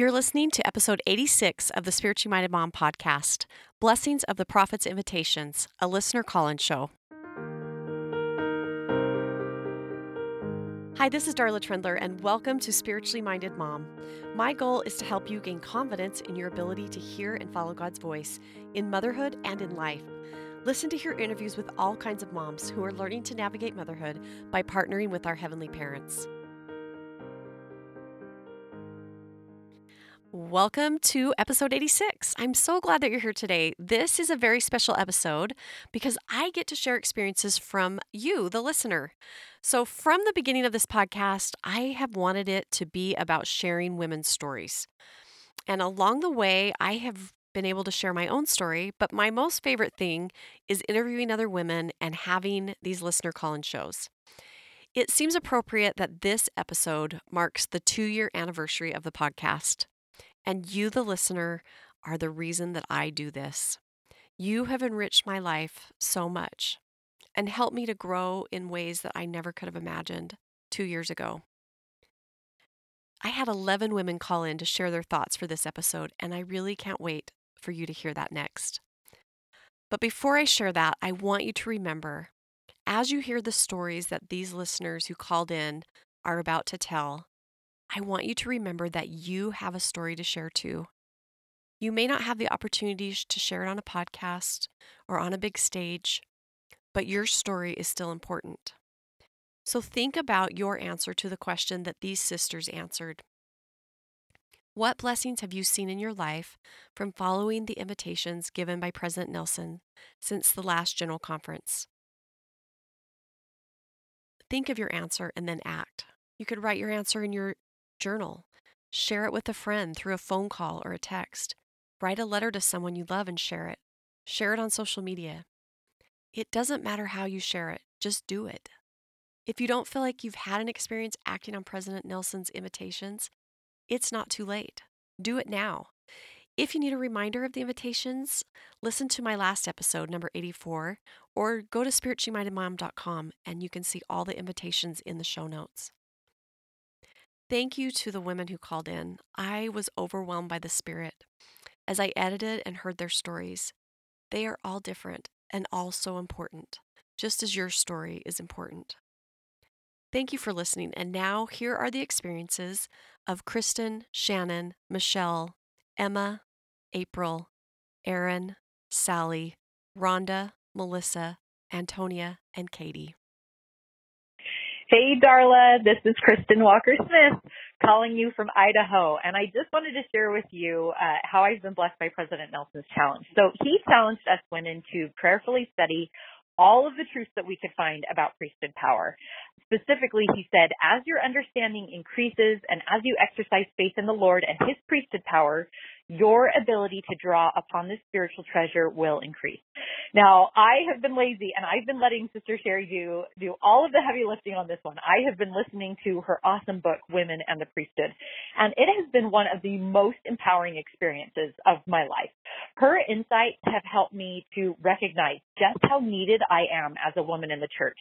You're listening to episode 86 of the Spiritually Minded Mom podcast Blessings of the Prophet's Invitations, a listener call in show. Hi, this is Darla Trendler, and welcome to Spiritually Minded Mom. My goal is to help you gain confidence in your ability to hear and follow God's voice in motherhood and in life. Listen to hear interviews with all kinds of moms who are learning to navigate motherhood by partnering with our heavenly parents. Welcome to episode 86. I'm so glad that you're here today. This is a very special episode because I get to share experiences from you, the listener. So, from the beginning of this podcast, I have wanted it to be about sharing women's stories. And along the way, I have been able to share my own story, but my most favorite thing is interviewing other women and having these listener call in shows. It seems appropriate that this episode marks the two year anniversary of the podcast. And you, the listener, are the reason that I do this. You have enriched my life so much and helped me to grow in ways that I never could have imagined two years ago. I had 11 women call in to share their thoughts for this episode, and I really can't wait for you to hear that next. But before I share that, I want you to remember as you hear the stories that these listeners who called in are about to tell, I want you to remember that you have a story to share too. You may not have the opportunity to share it on a podcast or on a big stage, but your story is still important. So think about your answer to the question that these sisters answered. What blessings have you seen in your life from following the invitations given by President Nelson since the last General Conference? Think of your answer and then act. You could write your answer in your Journal. Share it with a friend through a phone call or a text. Write a letter to someone you love and share it. Share it on social media. It doesn't matter how you share it, just do it. If you don't feel like you've had an experience acting on President Nelson's invitations, it's not too late. Do it now. If you need a reminder of the invitations, listen to my last episode, number 84, or go to spirituallymindedmom.com and you can see all the invitations in the show notes. Thank you to the women who called in. I was overwhelmed by the Spirit as I edited and heard their stories. They are all different and all so important, just as your story is important. Thank you for listening. And now, here are the experiences of Kristen, Shannon, Michelle, Emma, April, Erin, Sally, Rhonda, Melissa, Antonia, and Kati. Hey, Darla, this is Kristen Walker Smith calling you from Idaho. And I just wanted to share with you uh, how I've been blessed by President Nelson's challenge. So he challenged us women to prayerfully study all of the truths that we could find about priesthood power. Specifically, he said, as your understanding increases and as you exercise faith in the Lord and his priesthood power, your ability to draw upon this spiritual treasure will increase. Now, I have been lazy and I've been letting Sister Sheri Dew, do all of the heavy lifting on this one. I have been listening to her awesome book, Women and the Priesthood, and it has been one of the most empowering experiences of my life. Her insights have helped me to recognize just how needed I am as a woman in the church.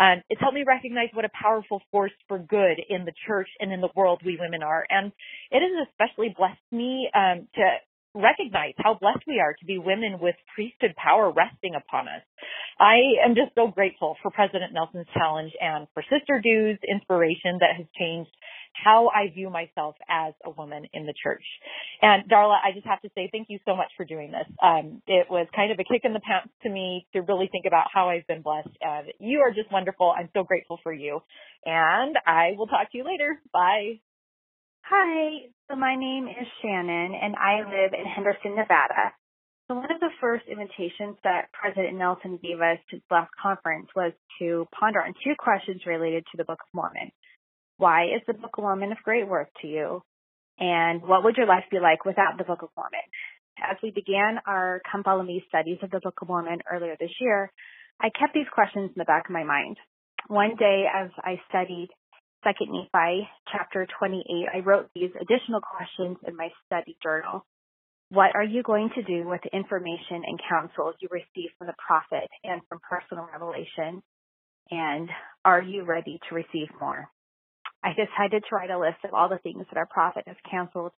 Um, it's helped me recognize what a powerful force for good in the church and in the world we women are. And it has especially blessed me um, to recognize how blessed we are to be women with priesthood power resting upon us. I am just so grateful for President Nelson's challenge and for Sister Dew's inspiration that has changed how I view myself as a woman in the church. And Darla, I just have to say thank you so much for doing this. Um, it was kind of a kick in the pants to me to really think about how I've been blessed. And you are just wonderful. I'm so grateful for you. And I will talk to you later. Bye. Hi, so my name is Shannon and I live in Henderson, Nevada. So one of the first invitations that President Nelson gave us to the last conference was to ponder on two questions related to the Book of Mormon. Why is the Book of Mormon of great worth to you? And what would your life be like without the Book of Mormon? As we began our Come Follow Me studies of the Book of Mormon earlier this year, I kept these questions in the back of my mind. One day as I studied Second Nephi chapter 28, I wrote these additional questions in my study journal. What are you going to do with the information and counsel you receive from the prophet and from personal revelation? And are you ready to receive more? I decided to write a list of all the things that our prophet has counseled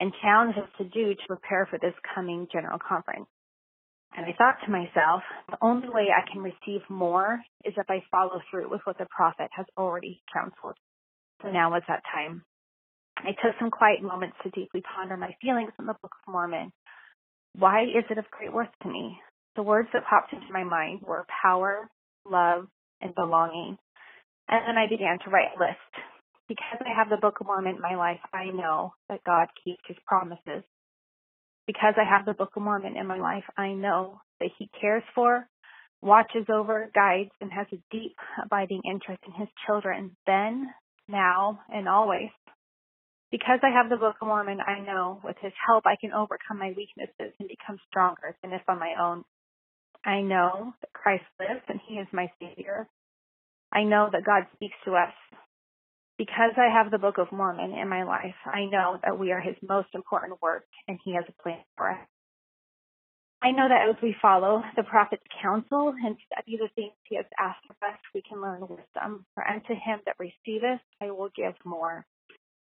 and challenged us to do to prepare for this coming general conference. And I thought to myself, the only way I can receive more is if I follow through with what the prophet has already counseled. So now was that time. I took some quiet moments to deeply ponder my feelings on the Book of Mormon. Why is it of great worth to me? The words that popped into my mind were power, love, and belonging. And then I began to write a list. Because I have the Book of Mormon in my life, I know that God keeps his promises. Because I have the Book of Mormon in my life, I know that he cares for, watches over, guides, and has a deep, abiding interest in his children then, now, and always. Because I have the Book of Mormon, I know with his help I can overcome my weaknesses and become stronger than if on my own. I know that Christ lives and he is my Savior. I know that God speaks to us. Because I have the Book of Mormon in my life, I know that we are his most important work and he has a plan for us. I know that as we follow the prophet's counsel and study the things he has asked of us, we can learn wisdom. For unto him that receiveth, I will give more.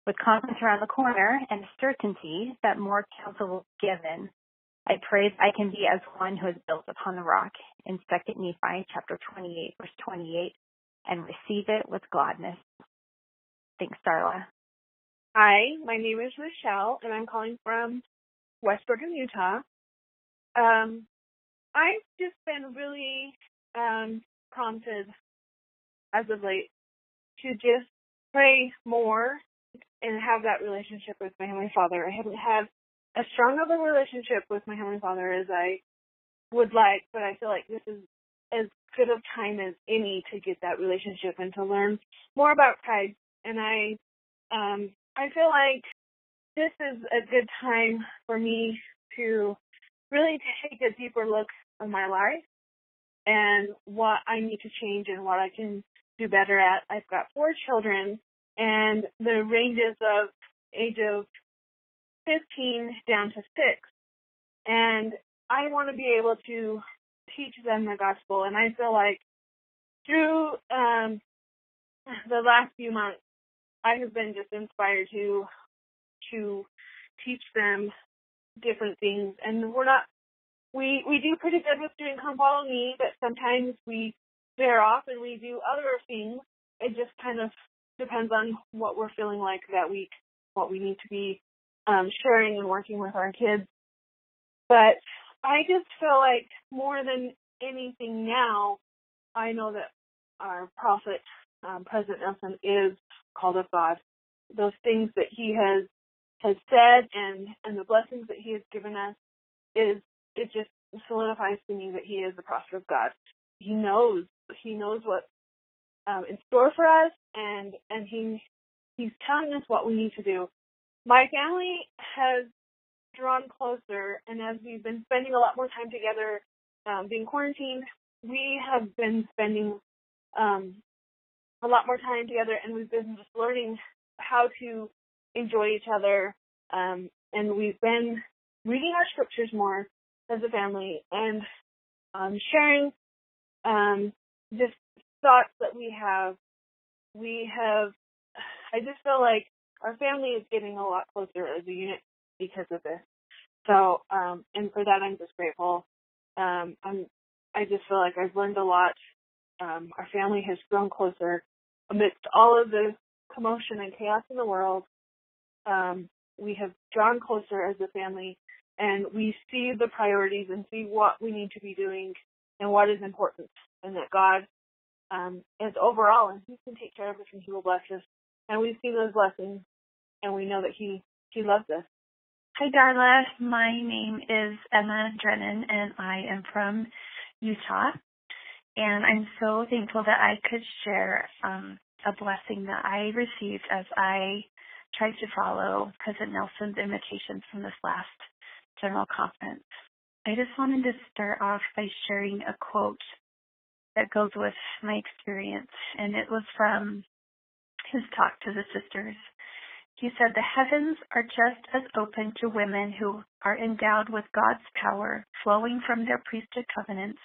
With conference around the corner and certainty that more counsel will be given, I pray that I can be as one who is built upon the rock in 2 Nephi chapter 28 verse 28 and receive it with gladness. Thanks, Darla. Hi, my name is Michelle and I'm calling from West Brigham, Utah. Um, I've just been really um, prompted as of late to just pray more and have that relationship with my Heavenly Father. I haven't had as strong of a relationship with my Heavenly Father as I would like, but I feel like this is as good of time as any to get that relationship and to learn more about Christ. And I, um, I feel like this is a good time for me to really take a deeper look of my life and what I need to change and what I can do better at. I've got four children and the ranges of age of 15 down to 6. And I want to be able to teach them the gospel. And I feel like through um, the last few months, I have been just inspired to to teach them different things. And we're not we we do pretty good with doing come but sometimes we veer off and we do other things. It just kind of depends on what we're feeling like that week, what we need to be um, sharing and working with our kids. But I just feel like more than anything now, I know that our prophet, um, President Nelson, is called of God. Those things that he has has said and and the blessings that he has given us is it just solidifies to me that he is the prophet of God. He knows he knows what um, in store for us, and and he he's telling us what we need to do. My family has drawn closer, and as we've been spending a lot more time together, um, being quarantined, we have been spending um, a lot more time together, and we've been just learning how to enjoy each other. Um, and we've been reading our scriptures more as a family and um, sharing um, just thoughts that we have, we have, I just feel like our family is getting a lot closer as a unit because of this. So, um, and for that, I'm just grateful. Um, I'm, I just feel like I've learned a lot. Um, our family has grown closer amidst all of the commotion and chaos in the world. Um, we have drawn closer as a family and we see the priorities and see what we need to be doing and what is important and that God um, is overall, and He can take care of us and He will bless us. And we see those blessings, and we know that He He loves us. Hi, Darla. My name is Emma Drennan, and I am from Utah. And I'm so thankful that I could share um, a blessing that I received as I tried to follow President Nelson's invitations from this last General Conference. I just wanted to start off by sharing a quote that goes with my experience. And it was from his talk to the sisters. He said, The heavens are just as open to women who are endowed with God's power flowing from their priesthood covenants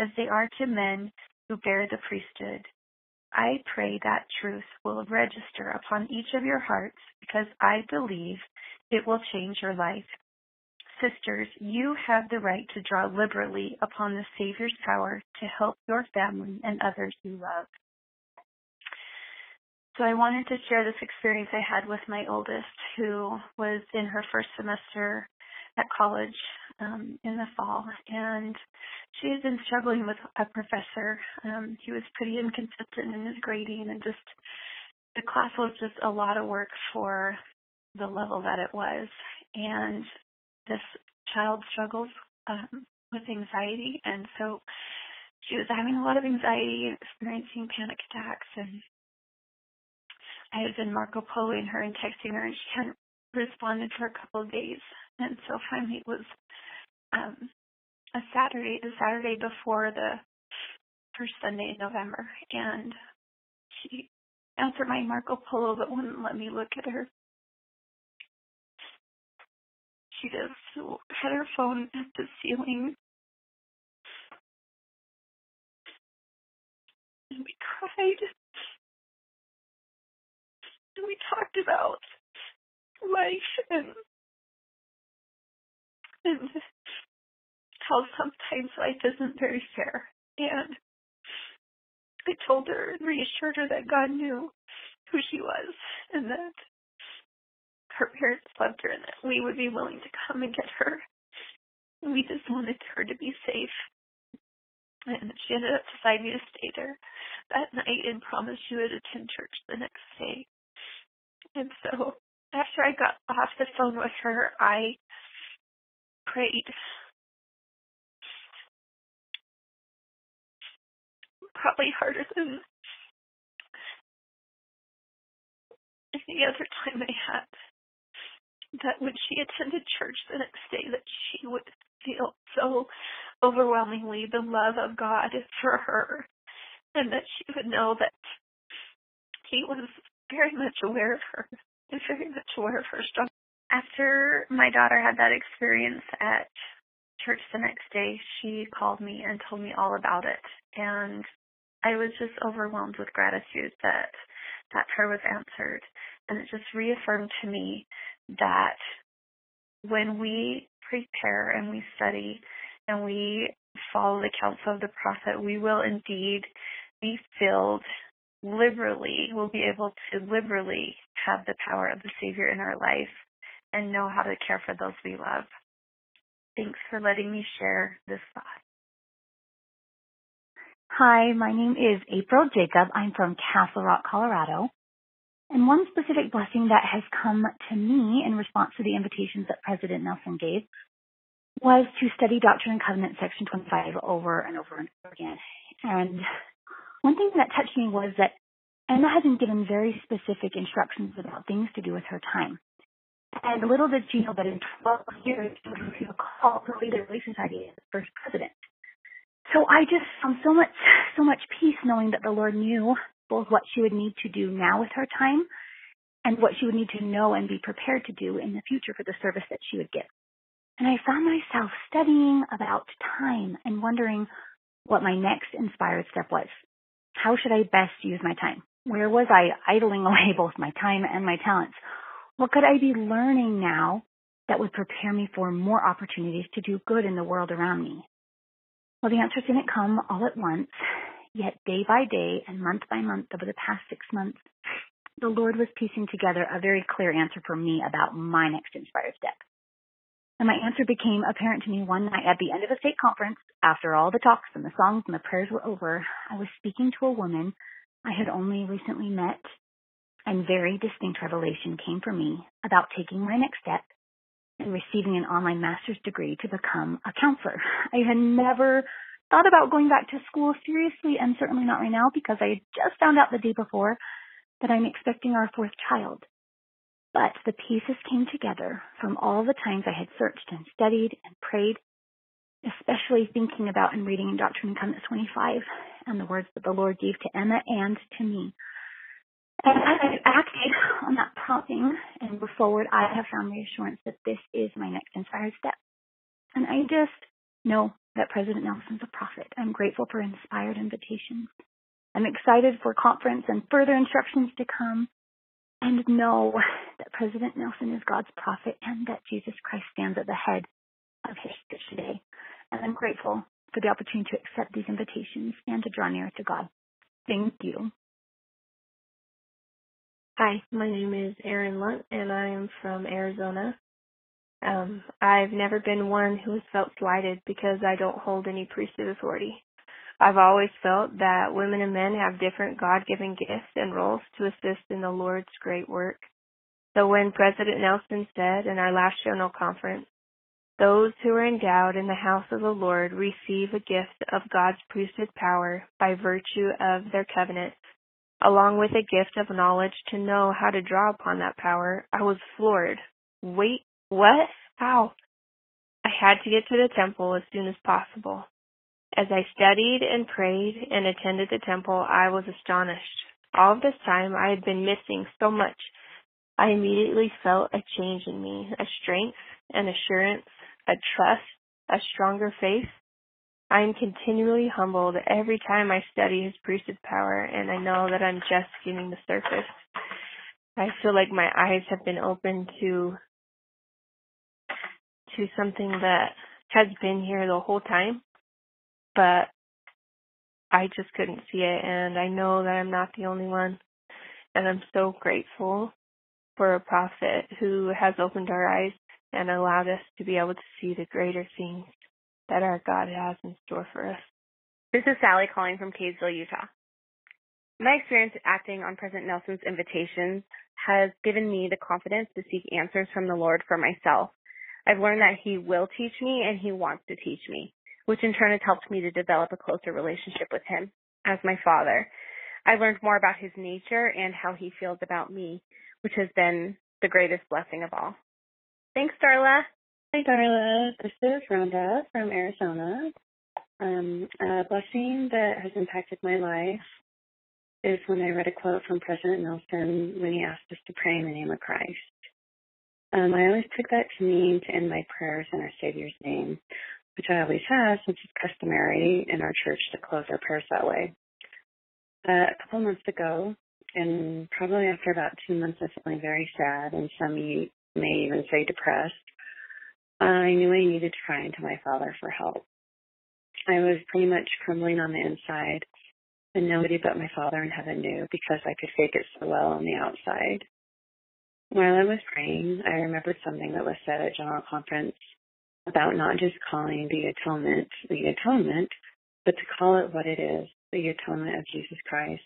as they are to men who bear the priesthood. I pray that truth will register upon each of your hearts because I believe it will change your life. Sisters, you have the right to draw liberally upon the Savior's power to help your family and others you love. So I wanted to share this experience I had with my oldest, who was in her first semester at college um, in the fall, and she had been struggling with a professor. Um, he was pretty inconsistent in his grading, and just the class was just a lot of work for the level that it was. And this child struggles um, with anxiety, and so she was having a lot of anxiety experiencing panic attacks and I had been Marco Poloing her and texting her, and she hadn't responded for a couple of days. And so finally it was um, a Saturday, the Saturday before the first Sunday in November, and she answered my Marco Polo but wouldn't let me look at her. She just had her phone at the ceiling. And we cried And we talked about life and and how sometimes life isn't very fair. And I told her and reassured her that God knew who she was and that her parents loved her and that we would be willing to come and get her. We just wanted her to be safe. And she ended up deciding to stay there that night and promised she would attend church the next day. And so after I got off the phone with her, I prayed. Probably harder than any other time I had. That when she attended church the next day, that she would feel so overwhelmingly the love of God for her, and that she would know that He was very much aware of her, and very much aware of her struggle. After my daughter had that experience at church the next day, she called me and told me all about it. And I was just overwhelmed with gratitude that that prayer was answered. And it just reaffirmed to me that when we prepare and we study and we follow the counsel of the prophet, we will indeed be filled liberally, we'll be able to liberally have the power of the Savior in our life and know how to care for those we love. Thanks for letting me share this thought. Hi, my name is April Jacob. I'm from Castle Rock, Colorado. And one specific blessing that has come to me in response to the invitations that President Nelson gave was to study Doctrine and Covenant Section 25 over and over and over again. And one thing that touched me was that Emma had been given very specific instructions about things to do with her time. And little did she know that in 12 years, she would be a call to lead the Relief Society as the first president. So I just found so much, so much peace knowing that the Lord knew both what she would need to do now with her time and what she would need to know and be prepared to do in the future for the service that she would give. And I found myself studying about time and wondering what my next inspired step was. How should I best use my time? Where was I idling away both my time and my talents? What could I be learning now that would prepare me for more opportunities to do good in the world around me? Well, the answers didn't come all at once, yet day by day and month by month over the past six months, the Lord was piecing together a very clear answer for me about my next inspired step. And my answer became apparent to me one night at the end of a state conference. After all the talks and the songs and the prayers were over, I was speaking to a woman I had only recently met, and very distinct revelation came for me about taking my next step and receiving an online master's degree to become a counselor. I had never thought about going back to school seriously, and certainly not right now because I had just found out the day before that I'm expecting our fourth child. But the pieces came together from all the times I had searched and studied and prayed, especially thinking about and reading in Doctrine and Covenants 25 and the words that the Lord gave to Emma and to me. And as I've acted on that prompting and move forward, I have found reassurance that this is my next inspired step. And I just know that President Nelson's a prophet. I'm grateful for inspired invitations. I'm excited for conference and further instructions to come and know that President Nelson is God's prophet and that Jesus Christ stands at the head of his church today. And I'm grateful for the opportunity to accept these invitations and to draw near to God. Thank you. Hi, my name is Erin Lunt, and I am from Arizona. Um, I've never been one who has felt slighted because I don't hold any priesthood authority. I've always felt that women and men have different God given gifts and roles to assist in the Lord's great work. So when President Nelson said in our last general conference, those who are endowed in the house of the Lord receive a gift of God's priesthood power by virtue of their covenant, along with a gift of knowledge to know how to draw upon that power, I was floored. Wait, what? How? I had to get to the temple as soon as possible. As I studied and prayed and attended the temple, I was astonished. All this time I had been missing so much. I immediately felt a change in me, a strength, an assurance, a trust, a stronger faith. I am continually humbled every time I study his priesthood power and I know that I'm just skimming the surface. I feel like my eyes have been opened to to something that has been here the whole time but I just couldn't see it and I know that I'm not the only one and I'm so grateful for a prophet who has opened our eyes and allowed us to be able to see the greater things that our God has in store for us. This is Sally calling from Kaysville, Utah. My experience acting on President Nelson's invitations has given me the confidence to seek answers from the Lord for myself. I've learned that He will teach me and He wants to teach me which in turn has helped me to develop a closer relationship with him as my father. I've learned more about his nature and how he feels about me, which has been the greatest blessing of all. Thanks, Darla. Hi, Darla. This is Rhonda from Arizona. Um, a blessing that has impacted my life is when I read a quote from President Nelson when he asked us to pray in the name of Christ. Um, I always took that to mean to end my prayers in our Savior's name which I always have since it's customary in our church to close our prayers that way. Uh, a couple months ago, and probably after about two months of feeling very sad and some may even say depressed, I knew I needed to cry into my father for help. I was pretty much crumbling on the inside, and nobody but my father in heaven knew because I could fake it so well on the outside. While I was praying, I remembered something that was said at General Conference about not just calling the atonement the atonement, but to call it what it is, the atonement of Jesus Christ.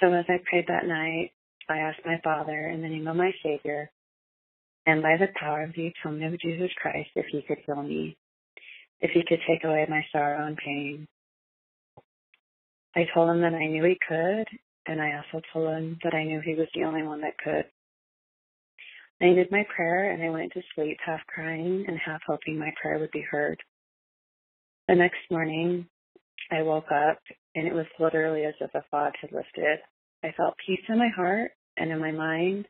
So as I prayed that night, I asked my Father in the name of my Savior, and by the power of the atonement of Jesus Christ, if he could heal me, if he could take away my sorrow and pain. I told him that I knew he could, and I also told him that I knew he was the only one that could. I ended my prayer and I went to sleep half crying and half hoping my prayer would be heard. The next morning, I woke up and it was literally as if a fog had lifted. I felt peace in my heart and in my mind.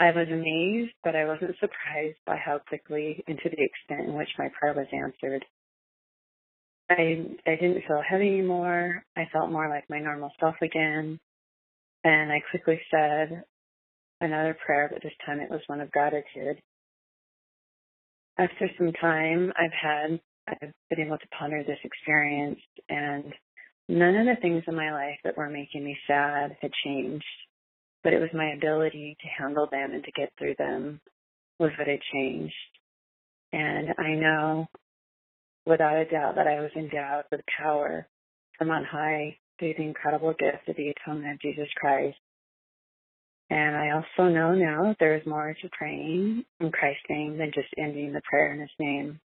I was amazed, but I wasn't surprised by how quickly and to the extent in which my prayer was answered. I I didn't feel heavy anymore. I felt more like my normal self again. And I quickly said, another prayer, but this time it was one of gratitude. After some time, I've had, I've been able to ponder this experience and none of the things in my life that were making me sad had changed, but it was my ability to handle them and to get through them was what had changed. And I know without a doubt that I was endowed with power from on high through the incredible gift of the atonement of Jesus Christ and I also know now that there is more to praying in Christ's name than just ending the prayer in His name.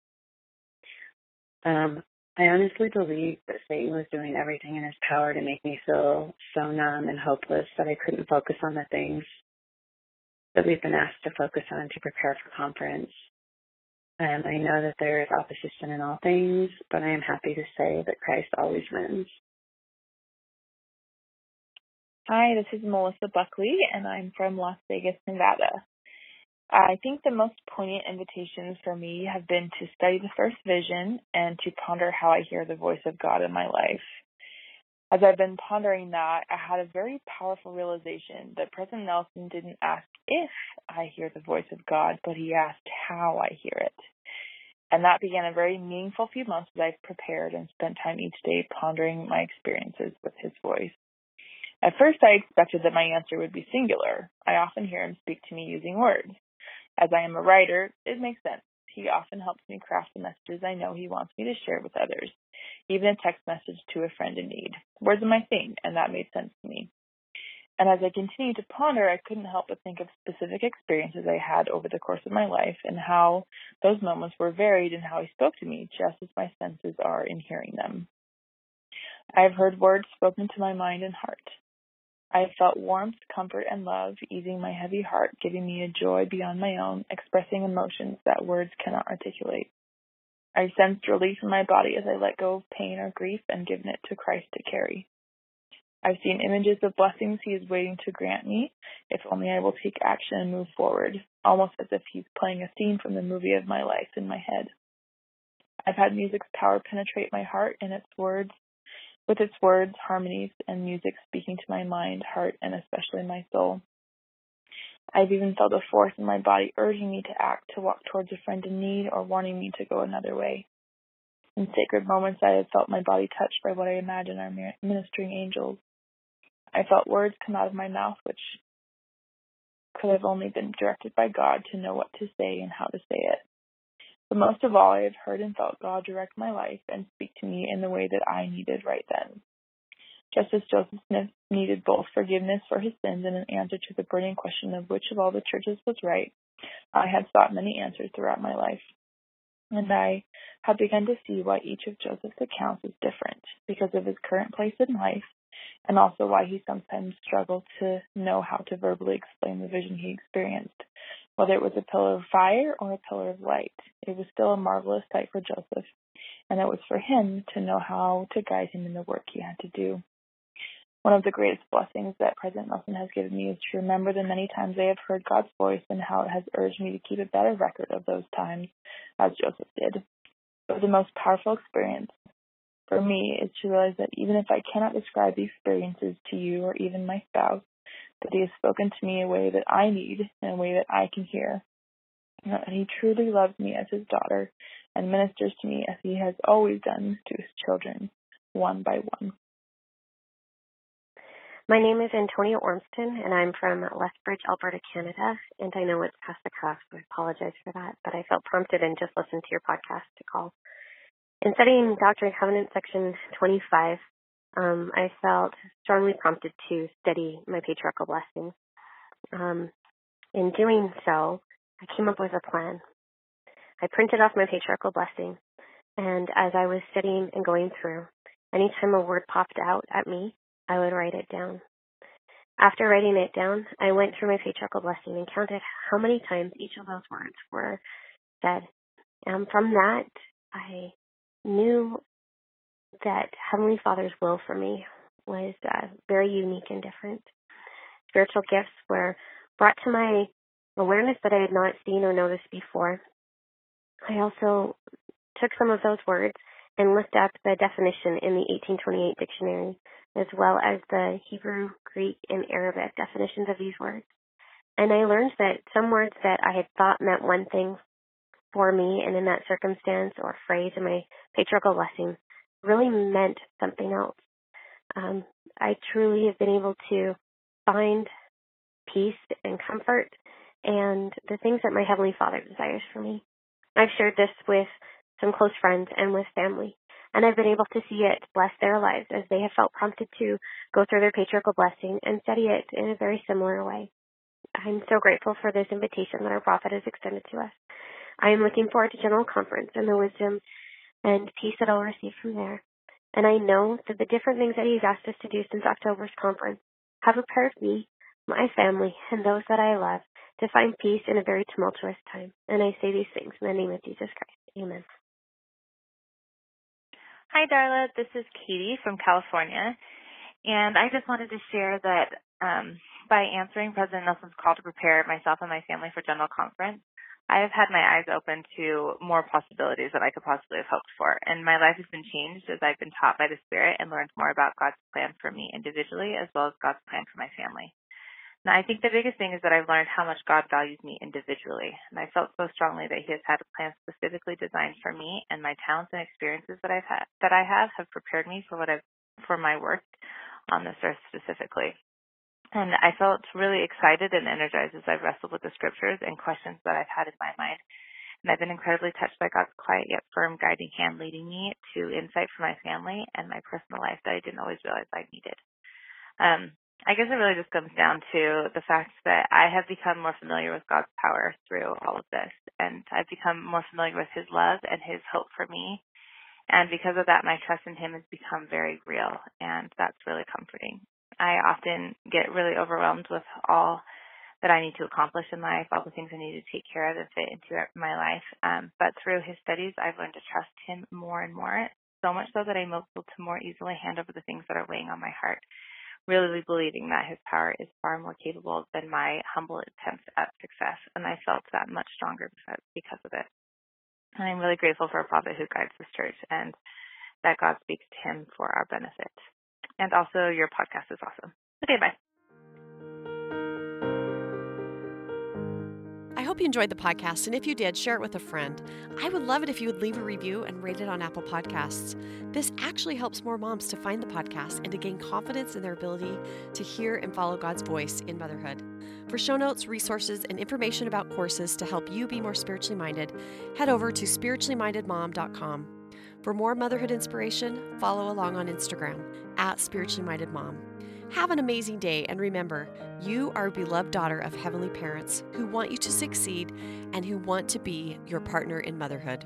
Um, I honestly believe that Satan was doing everything in his power to make me feel so numb and hopeless that I couldn't focus on the things that we've been asked to focus on to prepare for conference. And I know that there is opposition in all things, but I am happy to say that Christ always wins. Hi, this is Melissa Buckley, and I'm from Las Vegas, Nevada. I think the most poignant invitations for me have been to study the first vision and to ponder how I hear the voice of God in my life. As I've been pondering that, I had a very powerful realization that President Nelson didn't ask if I hear the voice of God, but he asked how I hear it. And that began a very meaningful few months as I prepared and spent time each day pondering my experiences with his voice. At first, I expected that my answer would be singular. I often hear him speak to me using words. As I am a writer, it makes sense. He often helps me craft the messages I know he wants me to share with others, even a text message to a friend in need. Words are my thing, and that made sense to me. And as I continued to ponder, I couldn't help but think of specific experiences I had over the course of my life and how those moments were varied in how he spoke to me, just as my senses are in hearing them. I have heard words spoken to my mind and heart. I have felt warmth, comfort, and love easing my heavy heart, giving me a joy beyond my own, expressing emotions that words cannot articulate. I sensed relief in my body as I let go of pain or grief and given it to Christ to carry. I've seen images of blessings he is waiting to grant me if only I will take action and move forward, almost as if he's playing a scene from the movie of my life in my head. I've had music's power penetrate my heart and its words, with its words, harmonies, and music speaking to my mind, heart, and especially my soul. I've even felt a force in my body urging me to act, to walk towards a friend in need, or warning me to go another way. In sacred moments, I have felt my body touched by what I imagine are ministering angels. I felt words come out of my mouth which could have only been directed by God to know what to say and how to say it. But most of all, I have heard and felt God direct my life and speak to me in the way that I needed right then. Just as Joseph Smith needed both forgiveness for his sins and an answer to the burning question of which of all the churches was right, I had sought many answers throughout my life. And I had begun to see why each of Joseph's accounts is different because of his current place in life and also why he sometimes struggled to know how to verbally explain the vision he experienced. Whether it was a pillar of fire or a pillar of light, it was still a marvelous sight for Joseph, and it was for him to know how to guide him in the work he had to do. One of the greatest blessings that President Nelson has given me is to remember the many times I have heard God's voice and how it has urged me to keep a better record of those times, as Joseph did. Was the most powerful experience for me is to realize that even if I cannot describe the experiences to you or even my spouse, that he has spoken to me in a way that I need and a way that I can hear. Uh, and he truly loves me as his daughter and ministers to me as he has always done to his children, one by one. My name is Antonia Ormston, and I'm from Lethbridge, Alberta, Canada. And I know it's past the cuff, so I apologize for that. But I felt prompted and just listened to your podcast to call. In studying Doctrine and Covenant section 25, um, I felt strongly prompted to study my patriarchal blessings. Um, in doing so, I came up with a plan. I printed off my patriarchal blessing, and as I was studying and going through, anytime a word popped out at me, I would write it down. After writing it down, I went through my patriarchal blessing and counted how many times each of those words were said. And from that, I knew that Heavenly Father's will for me was uh, very unique and different. Spiritual gifts were brought to my awareness that I had not seen or noticed before. I also took some of those words and looked up the definition in the 1828 dictionary, as well as the Hebrew, Greek, and Arabic definitions of these words. And I learned that some words that I had thought meant one thing for me and in that circumstance or phrase in my patriarchal blessing really meant something else. Um, I truly have been able to find peace and comfort and the things that my Heavenly Father desires for me. I've shared this with some close friends and with family, and I've been able to see it bless their lives as they have felt prompted to go through their patriarchal blessing and study it in a very similar way. I'm so grateful for this invitation that our prophet has extended to us. I am looking forward to General Conference and the wisdom and peace that I'll receive from there. And I know that the different things that He's asked us to do since October's conference have prepared me, my family, and those that I love to find peace in a very tumultuous time. And I say these things in the name of Jesus Christ. Amen. Hi, Darla. This is Kati from California. And I just wanted to share that um, by answering President Nelson's call to prepare myself and my family for General Conference, I have had my eyes open to more possibilities than I could possibly have hoped for, and my life has been changed as I've been taught by the Spirit and learned more about God's plan for me individually as well as God's plan for my family. Now, I think the biggest thing is that I've learned how much God values me individually, and I felt so strongly that He has had a plan specifically designed for me, and my talents and experiences that I've had that I have have prepared me for what I've for my work on this earth specifically. And I felt really excited and energized as I've wrestled with the scriptures and questions that I've had in my mind. And I've been incredibly touched by God's quiet yet firm guiding hand leading me to insight for my family and my personal life that I didn't always realize I needed. Um, I guess it really just comes down to the fact that I have become more familiar with God's power through all of this. And I've become more familiar with His love and His hope for me. And because of that, my trust in Him has become very real. And that's really comforting. I often get really overwhelmed with all that I need to accomplish in life, all the things I need to take care of and fit into my life. Um, but through his studies, I've learned to trust him more and more, so much so that I'm able to more easily hand over the things that are weighing on my heart, really believing that his power is far more capable than my humble attempts at success. And I felt that much stronger because of it. And I'm really grateful for a prophet who guides this church and that God speaks to him for our benefit. And also, your podcast is awesome. Okay, bye. I hope you enjoyed the podcast, and if you did, share it with a friend. I would love it if you would leave a review and rate it on Apple Podcasts. This actually helps more moms to find the podcast and to gain confidence in their ability to hear and follow God's voice in motherhood. For show notes, resources, and information about courses to help you be more spiritually minded, head over to spirituallymindedmom.com. For more motherhood inspiration, follow along on Instagram at Spiritually Minded Mom. Have an amazing day, and remember, you are a beloved daughter of heavenly parents who want you to succeed and who want to be your partner in motherhood.